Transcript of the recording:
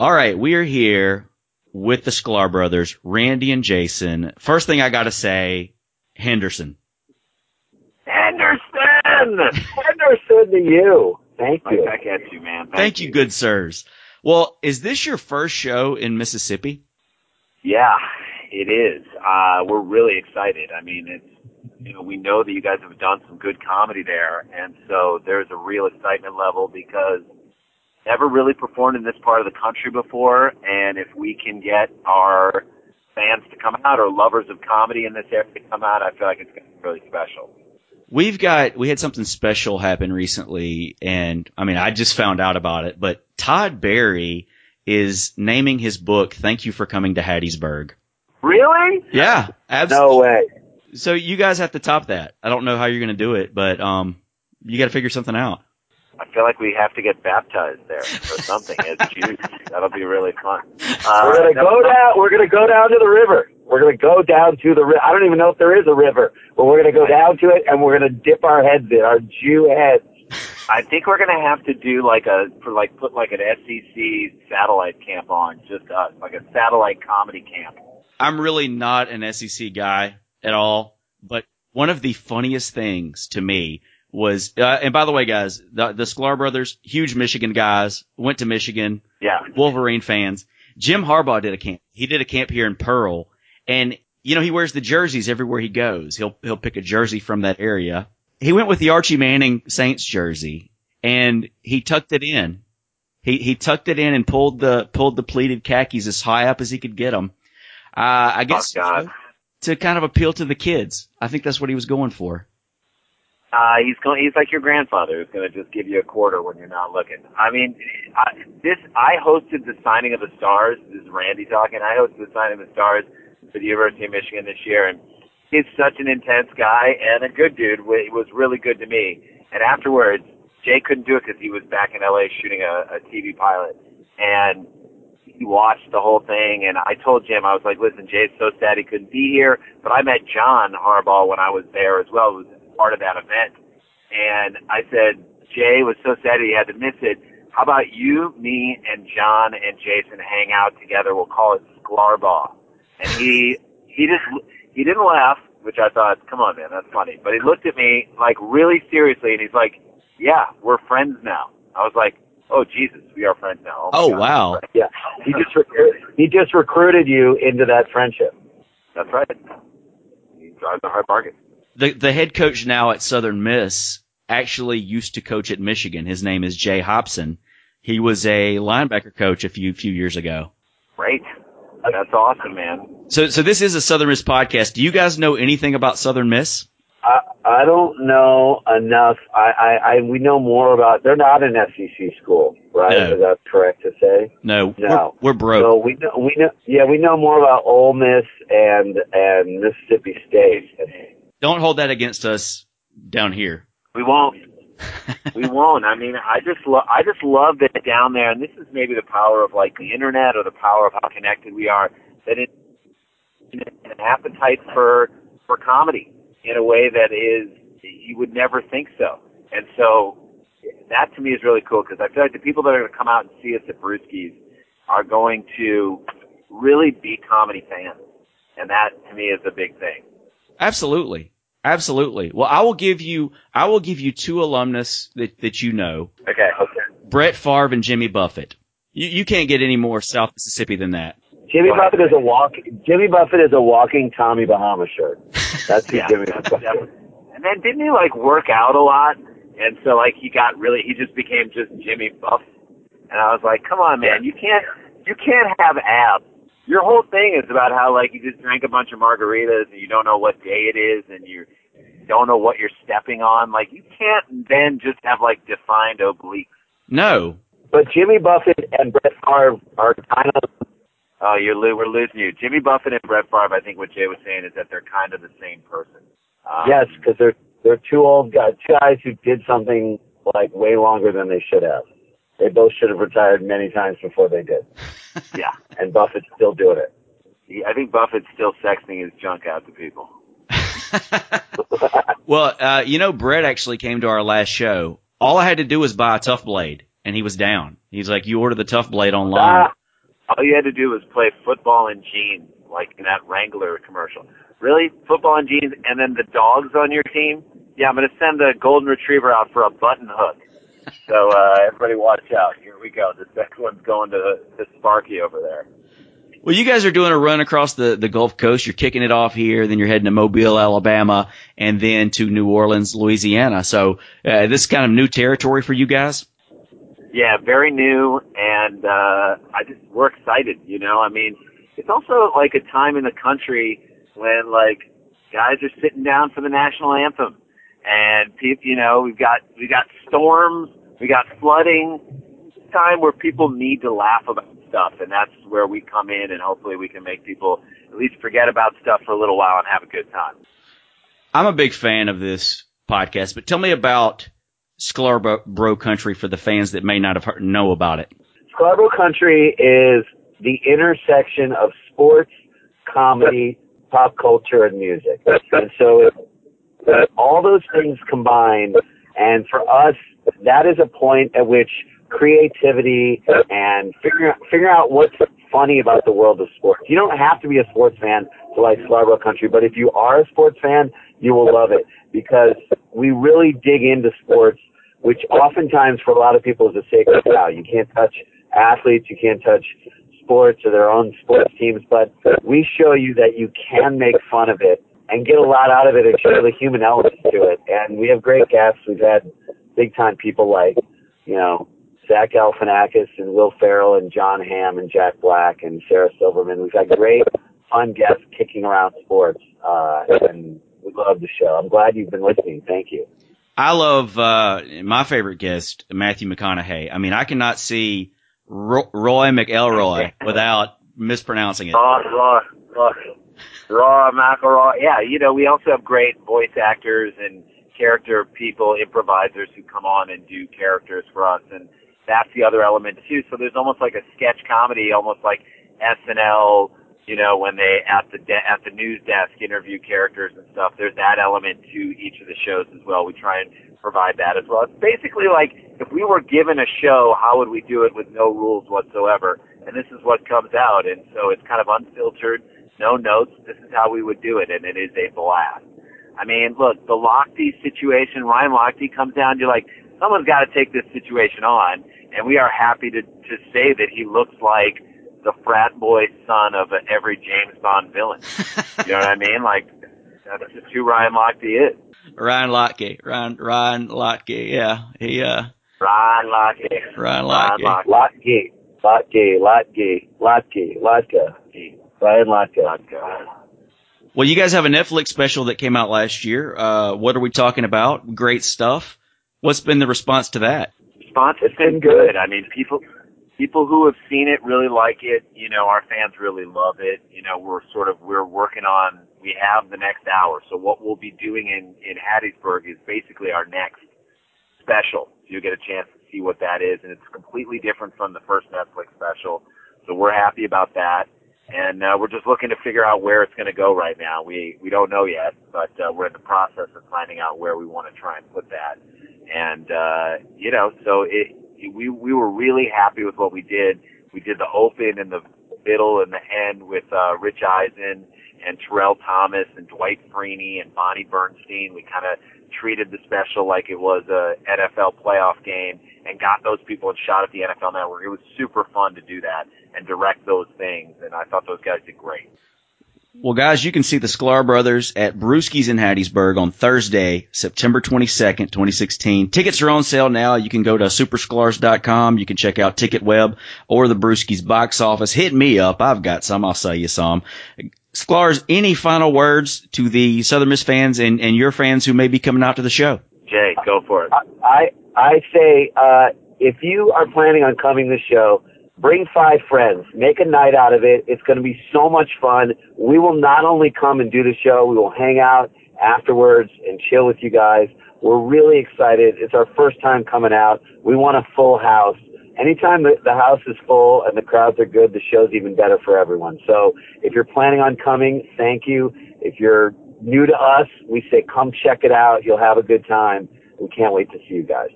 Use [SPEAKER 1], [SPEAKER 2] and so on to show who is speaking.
[SPEAKER 1] All right, we are here with the Sklar brothers, Randy and Jason. First thing I got to say, Henderson.
[SPEAKER 2] Henderson!
[SPEAKER 3] Henderson to you. Thank
[SPEAKER 2] Right
[SPEAKER 3] you.
[SPEAKER 2] back at you, man. Thank,
[SPEAKER 1] Thank you, good sirs. Well, is this your first show in Mississippi?
[SPEAKER 2] Yeah, it is. Uh, we're really excited. I mean, it's you know we know that you guys have done some good comedy there, and so there's a real excitement level because never really performed in this part of the country before, and if we can get our fans to come out or lovers of comedy in this area to come out, I feel like it's going to be really special.
[SPEAKER 1] We've got we had something special happen recently, and I mean I just found out about it, but Todd Barry is naming his book "Thank You for Coming to Hattiesburg."
[SPEAKER 2] Really?
[SPEAKER 1] Yeah, absolutely.
[SPEAKER 3] No way.
[SPEAKER 1] So you guys have to top that. I don't know how you're going to do it, but um, you got to figure something out.
[SPEAKER 2] I feel like we have to get baptized there or something as Jews. That'll be really fun. Uh,
[SPEAKER 3] We're gonna go
[SPEAKER 2] was-
[SPEAKER 3] down. We're gonna go down to the river. We're gonna go down to the. Ri- I don't even know if there is a river, but we're gonna go down to it and we're gonna dip our heads in, our Jew heads.
[SPEAKER 2] I think we're gonna have to do like a for like put like an SEC satellite camp on just us, like a satellite comedy camp.
[SPEAKER 1] I'm really not an SEC guy at all, but one of the funniest things to me was, uh, and by the way, guys, the, the Sklar brothers, huge Michigan guys, went to Michigan,
[SPEAKER 2] Yeah,
[SPEAKER 1] Wolverine fans. Jim Harbaugh did a camp. He did a camp here in Pearl, and you know he wears the jerseys everywhere he goes. He'll he'll pick a jersey from that area. He went with the Archie Manning Saints jersey, and he tucked it in. He he tucked it in and pulled the pulled the pleated khakis as high up as he could get them. Uh, I guess
[SPEAKER 2] Oh, God.
[SPEAKER 1] to kind of appeal to the kids. I think that's what he was going for.
[SPEAKER 2] Uh, he's going. He's like your grandfather who's gonna just give you a quarter when you're not looking. I mean, I, this I hosted the signing of the stars. This is Randy talking. I hosted the signing of the stars for the University of Michigan this year, and he's such an intense guy and a good dude. He was really good to me. And afterwards, Jay couldn't do it because he was back in LA shooting a, a TV pilot, and he watched the whole thing. And I told Jim, I was like, "Listen, Jay's so sad he couldn't be here, but I met John Harbaugh when I was there as well. Who was part of that event, and I said Jay was so sad he had to miss it. How about you, me, and John and Jason hang out together? We'll call it Sklarbaugh." And he he just he didn't laugh, which I thought, come on, man, that's funny. But he looked at me like really seriously, and he's like, "Yeah, we're friends now." I was like, "Oh Jesus, we are friends now." Oh,
[SPEAKER 1] oh
[SPEAKER 2] God.
[SPEAKER 1] wow.
[SPEAKER 3] Yeah, he just recru- he just recruited you into that friendship.
[SPEAKER 2] that's right. He drives a hard bargain.
[SPEAKER 1] The the head coach now at Southern Miss actually used to coach at Michigan. His name is Jay Hopson. He was a linebacker coach a few few years ago.
[SPEAKER 2] Great. That's awesome, man.
[SPEAKER 1] So so this is a Southern Miss podcast. Do you guys know anything about Southern Miss?
[SPEAKER 3] I I don't know enough. I, I I we know more about. They're not an SEC school, right?
[SPEAKER 1] No.
[SPEAKER 3] Is that correct to say?
[SPEAKER 1] No,
[SPEAKER 3] No.
[SPEAKER 1] We're, we're broke.
[SPEAKER 3] So we know we know. Yeah, we know more about Ole Miss and and Mississippi State.
[SPEAKER 1] Don't hold that against us down here.
[SPEAKER 2] We won't. we won't. I mean, I just lo- I just love that down there, and this is maybe the power of like the internet or the power of how connected we are. That it an appetite for for comedy in a way that is you would never think so. And so that to me is really cool because I feel like the people that are going to come out and see us at Brewski's are going to really be comedy fans, and that to me is a big thing.
[SPEAKER 1] Absolutely. Absolutely. Well, I will give you I will give you two alumnus that, that you know.
[SPEAKER 2] Okay. Okay.
[SPEAKER 1] Brett Favre and Jimmy Buffett. You you can't get any more South Mississippi than that.
[SPEAKER 3] Jimmy Buffett is a walk. Jimmy Buffett is a walking Tommy Bahama shirt. That's who
[SPEAKER 2] Yeah.
[SPEAKER 3] Jimmy Buffett.
[SPEAKER 2] Yeah. And then didn't he like work out a lot? And so like he got really he just became just Jimmy Buff. And I was like, come on, man, you can't you can't have abs. Your whole thing is about how like you just drank a bunch of margaritas and you don't know what day it is and you don't know what you're stepping on. Like you can't then just have like defined obliques.
[SPEAKER 1] No.
[SPEAKER 3] But Jimmy Buffett and Brett Favre are kind of
[SPEAKER 2] Oh, you're lo- we're losing you. Jimmy Buffett and Brett Favre. I think what Jay was saying is that they're kind of the same person. Um,
[SPEAKER 3] yes, because they're they're two old guys, two guys who did something like way longer than they should have. They both should have retired many times before they did,
[SPEAKER 2] Yeah.
[SPEAKER 3] and Buffett's still doing it.
[SPEAKER 2] He- I think Buffett's still sexting his junk out to people.
[SPEAKER 1] well, uh, you know, Brett actually came to our last show. All I had to do was buy a tough blade, and he was down. He's like, "You order the tough blade online."
[SPEAKER 3] Ah,
[SPEAKER 2] all you had to do was play football in jeans, like in that Wrangler commercial. Really, football in jeans, and then the dogs on your team. Yeah, I'm going to send the golden retriever out for a button hook. So uh, everybody, watch out. Here we go. This next one's going to, to Sparky over there.
[SPEAKER 1] Well, you guys are doing a run across the, the Gulf Coast. You're kicking it off here, then you're heading to Mobile, Alabama, and then to New Orleans, Louisiana. So uh, this is kind of new territory for you guys.
[SPEAKER 2] Yeah, very new, and uh, I just we're excited. You know, I mean, it's also like a time in the country when like guys are sitting down for the national anthem, and people, you know, we've got we got storms, we got flooding. It's time where people need to laugh about stuff, and that's where we come in, and hopefully we can make people at least forget about stuff for a little while and have a good time.
[SPEAKER 1] I'm a big fan of this podcast, but tell me about Sklarbro Country for the fans that may not have heard, know about it.
[SPEAKER 3] Sklarbro Country is the intersection of sports, comedy, pop culture, and music. And so it, all those things combined, and for us, that is a point at which creativity and figuring out, figuring out what's funny about the world of sports. You don't have to be a sports fan to like Sklarbro Country, but if you are a sports fan, you will love it because we really dig into sports, which oftentimes for a lot of people is a sacred cow. You can't touch athletes, you can't touch sports or their own sports teams, but we show you that you can make fun of it and get a lot out of it and show the human element to it. And we have great guests. We've had big time people like, you know, Zach Galifianakis and Will Ferrell and Jon Hamm and Jack Black and Sarah Silverman. We've had great, fun guests kicking around sports, uh, and we love the show. I'm glad you've been listening. Thank you.
[SPEAKER 1] I love uh, my favorite guest, Matthew McConaughey. I mean, I cannot see Roy, Roy McElroy without mispronouncing it.
[SPEAKER 2] Raw, raw, raw, raw McElroy. Yeah, you know, we also have great voice actors and character people, improvisers who come on and do characters for us, and that's the other element too. So there's almost like a sketch comedy, almost like SNL. You know, when they at the de- at the news desk interview characters and stuff. There's that element to each of the shows as well. We try and provide that as well. It's basically like if we were given a show, how would we do it with no rules whatsoever? And this is what comes out. And so it's kind of unfiltered, no notes. This is how we would do it, and it is a blast. I mean, look, the Lochte situation, Ryan Lochte comes down to like, someone's got to take this situation on, and we are happy to, to say that he looks like the frat boy son of a, every James Bond villain. you know what I mean? Like, that's just who Ryan Lochte is.
[SPEAKER 1] Ryan Lochte, Ryan Ryan Lochte, yeah, he uh.
[SPEAKER 2] Ryan Lochte.
[SPEAKER 1] Ryan Lochte.
[SPEAKER 3] Ryan Lochte. Lochte. Lochte. Lochte. Lochte. Ryan.
[SPEAKER 1] Well, you guys have a Netflix special that came out last year. Uh, what are we talking about? Great stuff. What's been the response to that?
[SPEAKER 2] Response has been good. I mean, people people who have seen it really like it. You know, our fans really love it. You know, we're sort of we're working on. We have the next hour, so what we'll be doing in in Hattiesburg is basically our next special. So you'll get a chance to see what that is, and it's completely different from the first Netflix special. So we're happy about that and uh, we're just looking to figure out where it's going to go right now. We we don't know yet, but uh, we're in the process of finding out where we want to try and put that. And uh, you know, so it, we we were really happy with what we did. We did the open and the middle and the end with uh, Rich Eisen and Terrell Thomas and Dwight Freeney and Bonnie Bernstein. We kind of treated the special like it was a NFL playoff game and got those people and shot at the NFL Network. It was super fun to do that and direct those things, and I thought those guys did great.
[SPEAKER 1] Well, guys, you can see the Sklar brothers at Brewski's in Hattiesburg on Thursday, September 22nd, 2016. Tickets are on sale now. You can go to supersklars.com. You can check out TicketWeb or the Brewski's box office. Hit me up. I've got some. I'll sell you some. Sklars, any final words to the Southern Miss fans and, and your fans who may be coming out to the show?
[SPEAKER 2] Jay, go for it.
[SPEAKER 3] I, I say, uh, if you are planning on coming to the show, Bring five friends. Make a night out of it. It's going to be so much fun. We will not only come and do the show, we will hang out afterwards and chill with you guys. We're really excited. It's our first time coming out. We want a full house. Anytime the, the house is full and the crowds are good, the show's even better for everyone. So if you're planning on coming, thank you. If you're new to us, we say come check it out. You'll have a good time. We can't wait to see you guys.